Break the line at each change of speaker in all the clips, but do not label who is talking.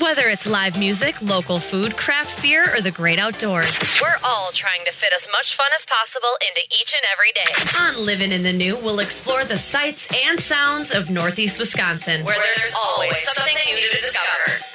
Whether it's live music, local food, craft beer, or the great outdoors, we're all trying to fit as much fun as possible into each and every day. On Living in the New, we'll explore the sights and sounds of Northeast Wisconsin, where, there's, always something new to discover.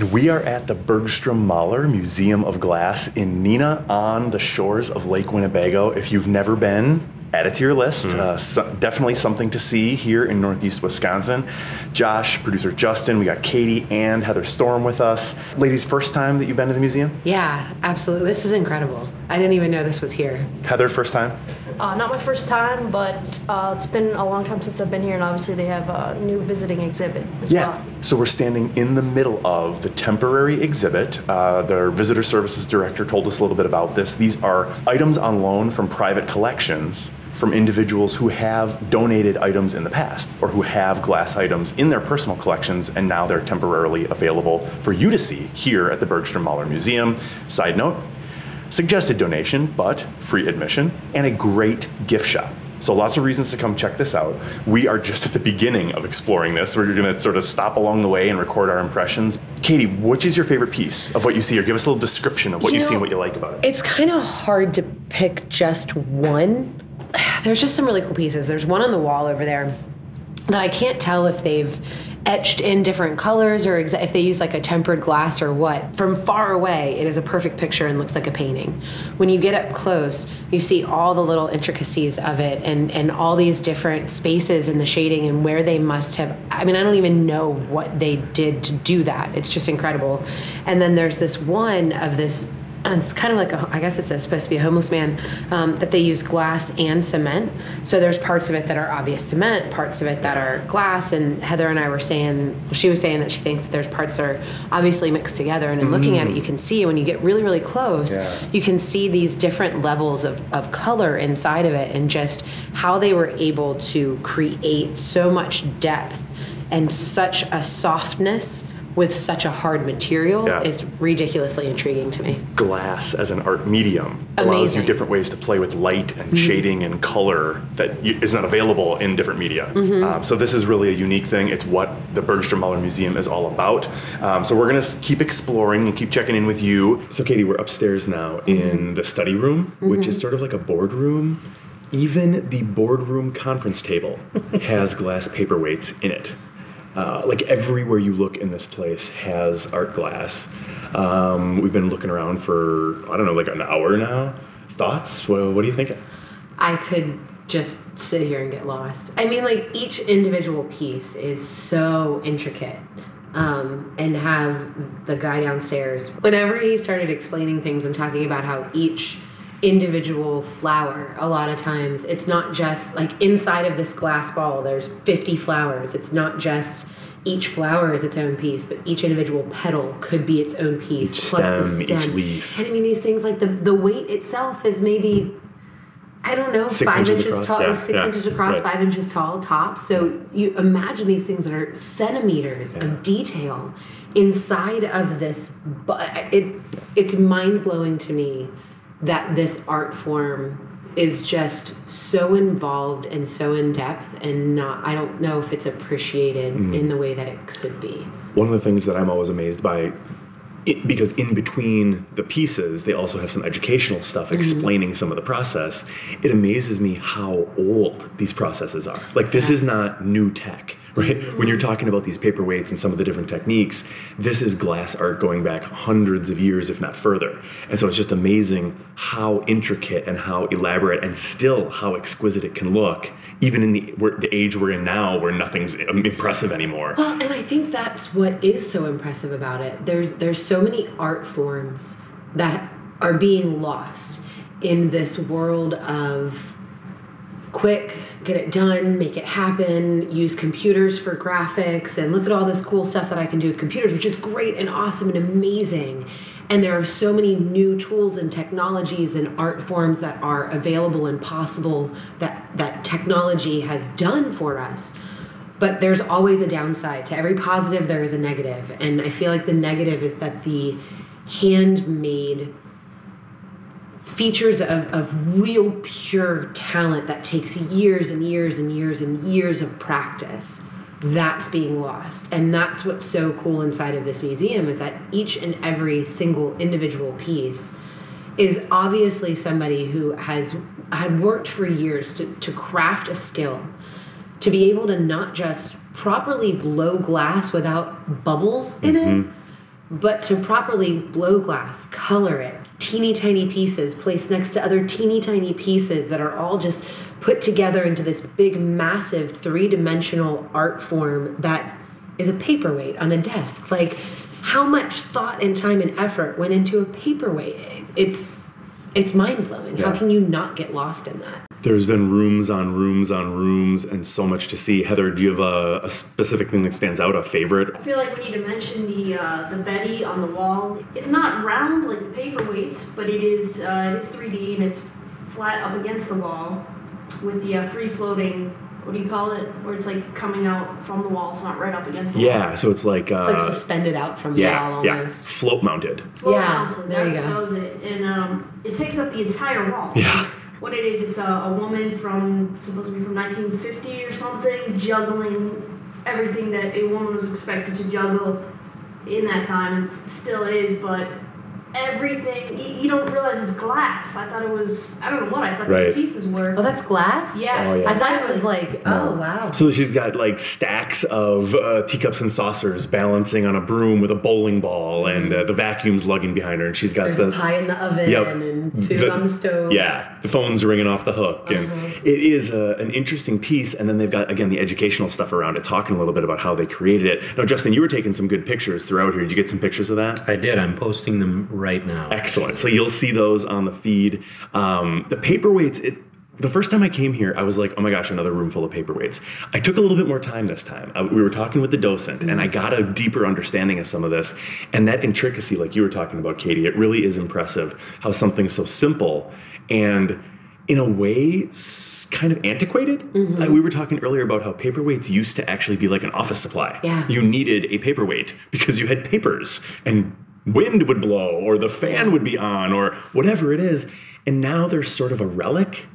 And we are at the Bergstrom Mahler Museum of Glass in Neenah on the shores of Lake Winnebago. If you've never been, add it to your list. Uh, so- definitely something to see here in Northeast Wisconsin. Josh, producer Justin, we got Katie and Heather Storm with us. Ladies, first time that you've been to the museum?
Yeah, absolutely. This is incredible. I didn't even know this was here.
Heather, first time?
Uh, not my first time, but uh, it's been a long time since I've been here, and obviously they have a new visiting exhibit as
Yeah.
well.
So we're standing in the middle of the temporary exhibit. Uh, their visitor services director told us a little bit about this. These are items on loan from private collections from individuals who have donated items in the past or who have glass items in their personal collections and now they're temporarily available for you to see here at the Bergstrom Mahler Museum. Side note, suggested donation, but free admission, and a great gift shop. So lots of reasons to come check this out. We are just at the beginning of exploring this. We're going to sort of stop along the way and record our impressions. Katie, which is your favorite piece of what you see, or give us a little description of what you,
You
see and what you like about it?
It's kind of hard to pick just one. There's just some really cool pieces. There's one on the wall over there that I can't tell if they've etched in different colors or exa- if they use like a tempered glass or what. From far away, it is a perfect picture and looks like a painting. When you get up close, you see all the little intricacies of it and, and all these different spaces in the shading and where they must have. I mean, I don't even know what they did to do that. It's just incredible. And then there's this one of this and it's kind of like a, I guess it's a, supposed to be a homeless man um, that they use glass and cement. So there's parts of it that are obvious cement, parts of it that are glass. And Heather and I were saying, she was saying that she thinks that there's parts that are obviously mixed together. And in looking at it, you can see when you get really, really close,
Yeah.
you can see these different levels of, of color inside of it and just how they were able to create so much depth and such a softness with such a hard material
Yeah.
is ridiculously intriguing to me.
Glass as an art medium allows you different ways to play with light and shading and color that you, is not available in different media. Um, so this is really a unique thing. It's what the Bergstrom Mahler Museum is all about. Um, so we're going to keep exploring and keep checking in with you. So Katie, we're upstairs now in the study room, which is sort of like a boardroom. Even the boardroom conference table has glass paperweights in it. Uh, like everywhere you look in this place has art glass. Um, we've been looking around for I don't know, like an hour now. Thoughts? What, what are you thinking?
I could just sit here and get lost. I mean, like each individual piece is so intricate. Um, and have the guy downstairs, whenever he started explaining things and talking about how each individual flower, a lot of times it's not just like inside of this glass ball, there's 50 flowers. It's not just each flower is its own piece, but each individual petal could be its own piece.
Each
plus the
stem, each leaf.
And I mean, these things like the, the weight itself is maybe I don't know,
Six
five
inches
inches, tall,
Yeah,
like six
yeah,
inches across,
right.
five inches tall tops. So you imagine these things that are centimeters
Yeah.
of detail inside of this. But it it's mind blowing to me that this art form is just so involved and so in depth and not I don't know if it's appreciated
Mm-hmm.
in the way that it could be.
One of the things that I'm always amazed by, it, because in between the pieces, they also have some educational stuff explaining some of the process. It amazes me how old these processes are. Like, this is not new tech, right? When you're talking about these paperweights and some of the different techniques, this is glass art going back hundreds of years, if not further. And so it's just amazing how intricate and how elaborate and still how exquisite it can look, even in the, the age we're in now where nothing's impressive anymore.
Well, and I think that's what is so impressive about it. There's there's so many art forms that are being lost in this world of quick, get it done, make it happen, use computers for graphics, and look at all this cool stuff that I can do with computers, which is great and awesome and amazing. And there are so many new tools and technologies and art forms that are available and possible that that technology has done for us. But there's always a downside. To every positive, there is a negative. And I feel like the negative is that the handmade features of, of real pure talent that takes years and years and years and years of practice that's being lost. And that's what's so cool inside of this museum is that each and every single individual piece is obviously somebody who has had worked for years to, to craft a skill to be able to not just properly blow glass without bubbles in it mm-hmm. But to properly blow glass, color it, teeny tiny pieces placed next to other teeny tiny pieces that are all just put together into this big, massive, three dimensional art form that is a paperweight on a desk. Like, how much thought and time and effort went into a paperweight? It's it's mind blowing. How can you not get lost in that?
There's been rooms on rooms on rooms and so much to see. Heather, do you have a, a specific thing that stands out, a favorite?
I feel like we need to mention the uh, the Betty on the wall. It's not round like the paperweights, but it is uh, it is 3D and it's flat up against the wall with the uh, free floating. What do you call it? Where it's like coming out from the wall. It's not right up against the wall.
Yeah, so it's like, uh,
It's like suspended out from the wall
yeah,
almost.
float mounted.
Float
Yeah,
mounted,
there you go.
That was it, and um, it takes up the entire wall.
Yeah.
What it is, it's a, a woman from supposed to be from 1950 or something, juggling everything that a woman was expected to juggle in that time, and s- still is. But everything, you, you don't realize it's glass. I thought it was. I don't know what I thought
Right.
these pieces were.
Oh, that's glass?
yeah.
Oh, yeah.
I thought it was like, oh, wow.
So she's got like stacks of uh, teacups and saucers balancing on a broom with a bowling ball, and uh, the vacuum's lugging behind her, and she's got
There's
the
a pie in the oven
Yep.
and food
The-
on the stove.
Yeah, the phone's ringing off the hook, and it is a, an interesting piece. And then they've got again the educational stuff around it, talking a little bit about how they created it. Now, Justin, you were taking some good pictures throughout here. Did you get some pictures of that?
I did. I'm posting them right now.
Excellent. So you'll see those on the feed. Um, the paperweights. It, the first time I came here, I was like, "Oh my gosh, another room full of paperweights." I took a little bit more time this time. I, we were talking with the docent, and I got a deeper understanding of some of this. And that intricacy, like you were talking about, Katie, it really is impressive how something so simple and in a way kind of antiquated. Like we were talking earlier about how paperweights used to actually be like an office supply.
Yeah.
You needed a paperweight because you had papers and wind would blow or the fan would be on or whatever it is. And now there's sort of a relic.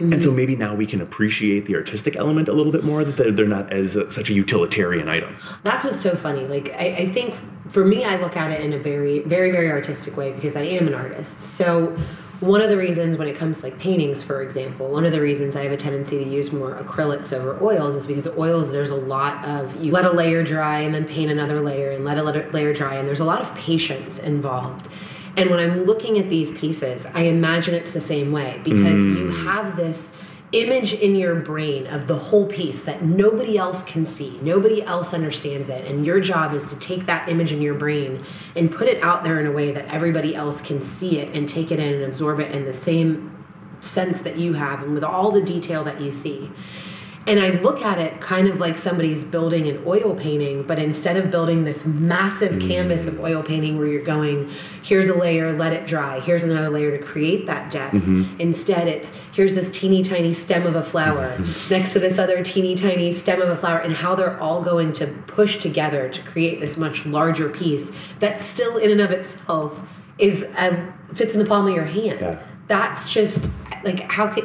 And so maybe now we can appreciate the artistic element a little bit more that they're, they're not as uh, such a utilitarian item.
That's what's so funny. Like, I, I think for me, I look at it in a very, very, very artistic way because I am an artist. So, one of the reasons when it comes to like paintings, for example, one of the reasons I have a tendency to use more acrylics over oils is because oils, there's a lot of you let a layer dry and then paint another layer and let a layer dry, and there's a lot of patience involved. And when I'm looking at these pieces, I imagine it's the same way because you mm. have this image in your brain of the whole piece that nobody else can see, nobody else understands it, and your job is to take that image in your brain and put it out there in a way that everybody else can see it and take it in and absorb it in the same sense that you have and with all the detail that you see. And I look at it kind of like somebody's building an oil painting, but instead of building this massive canvas of oil painting where you're going, here's a layer, let it dry, here's another layer to create that depth. Instead, it's here's this teeny tiny stem of a flower next to this other teeny tiny stem of a flower, and how they're all going to push together to create this much larger piece that still, in and of itself, is um, fits in the palm of your hand.
Yeah.
That's just like how could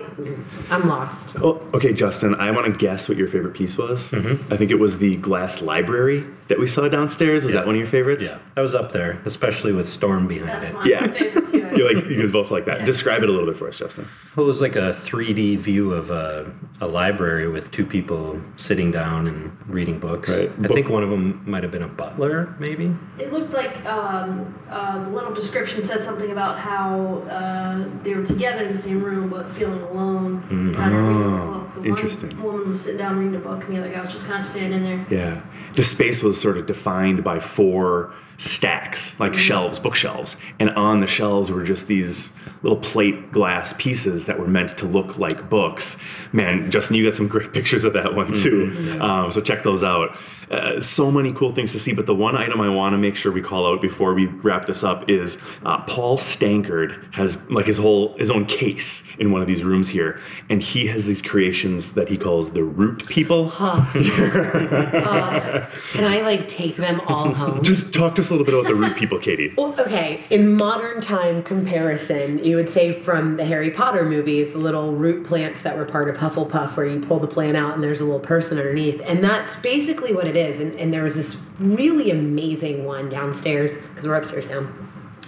I'm lost.
Oh, okay, Justin, I want to guess what your favorite piece was. Mm-hmm. I think it was the glass library that we saw downstairs. Was
Yeah.
that one of your favorites?
Yeah, I was up there, especially with Storm behind
That's
it.
my
Yeah.
favorite too.
You like you guys both like that.
Yeah.
Describe it a little bit for us, Justin.
It was like a 3D view of a, a library with two people sitting down and reading books.
Right.
I
Book-
think one of them might have been a butler, maybe.
It looked like um, uh, the little description said something about how uh, they were together in the same room but feeling alone, kind of reading a book. The
Mm. interesting.
One woman was sitting down reading a book, and the other guy was just kind of standing there.
Yeah. The space was sort of defined by four stacks, like shelves, bookshelves. And on the shelves were just these little plate glass pieces that were meant to look like books. Man, Justin, you got some great pictures of that one too. Um, so check those out. Uh, so many cool things to see. But the one item I want to make sure we call out before we wrap this up is uh, Paul Stankard has like his whole his own case in one of these rooms here, and he has these creations that he calls the root people.
Can I like take them all home?
Just talk to us a little bit about the root people, Katie.
Well, okay. In modern time comparison, you would say from the Harry Potter movies, the little root plants that were part of Hufflepuff, where you pull the plant out and there's a little person underneath. And that's basically what it is. And, and there was this really amazing one downstairs, because we're upstairs now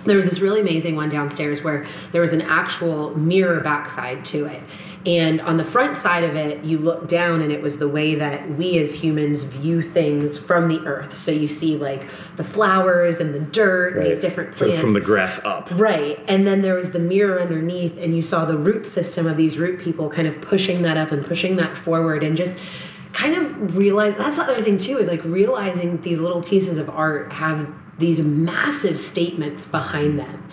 there was this really amazing one downstairs where there was an actual mirror backside to it. And on the front side of it, you look down, and it was the way that we as humans view things from the earth. So you see like the flowers and the dirt, right. these different plants.
So from the grass up.
Right. And then there was the mirror underneath, and you saw the root system of these root people kind of pushing that up and pushing that forward and just kind of realize that's the other thing too is like realizing these little pieces of art have these massive statements behind them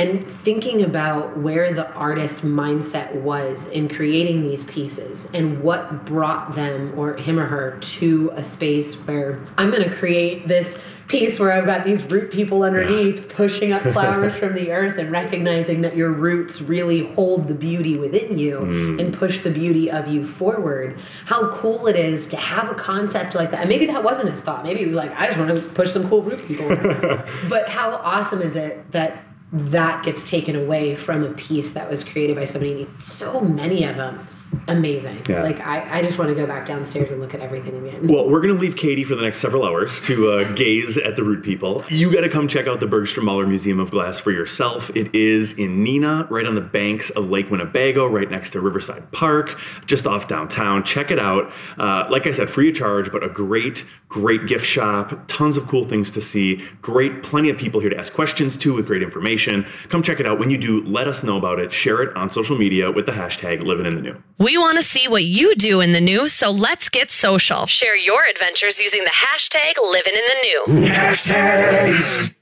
and thinking about where the artist's mindset was in creating these pieces and what brought them or him or her to a space where I'm going to create this piece where I've got these root people underneath pushing up flowers from the earth and recognizing that your roots really hold the beauty within you mm. and push the beauty of you forward. How cool it is to have a concept like that. And maybe that wasn't his thought. Maybe he was like, I just want to push some cool root people. but how awesome is it that that gets taken away from a piece that was created by somebody. So many of them amazing. Yeah. Like I, I just want to go back downstairs and look at everything again.
Well, we're gonna leave Katie for the next several hours to uh, gaze at the root people. You got to come check out the Bergstrom Mahler Museum of Glass for yourself. It is in Neenah, right on the banks of Lake Winnebago, right next to Riverside Park, just off downtown. Check it out. Uh, like I said, free of charge, but a great, great gift shop. Tons of cool things to see. Great, plenty of people here to ask questions to with great information. Come check it out. When you do, let us know about it. Share it on social media with the hashtag Living in the New.
We want to see what you do in the new, so let's get social. Share your adventures using the hashtag living in the new. Hashtags.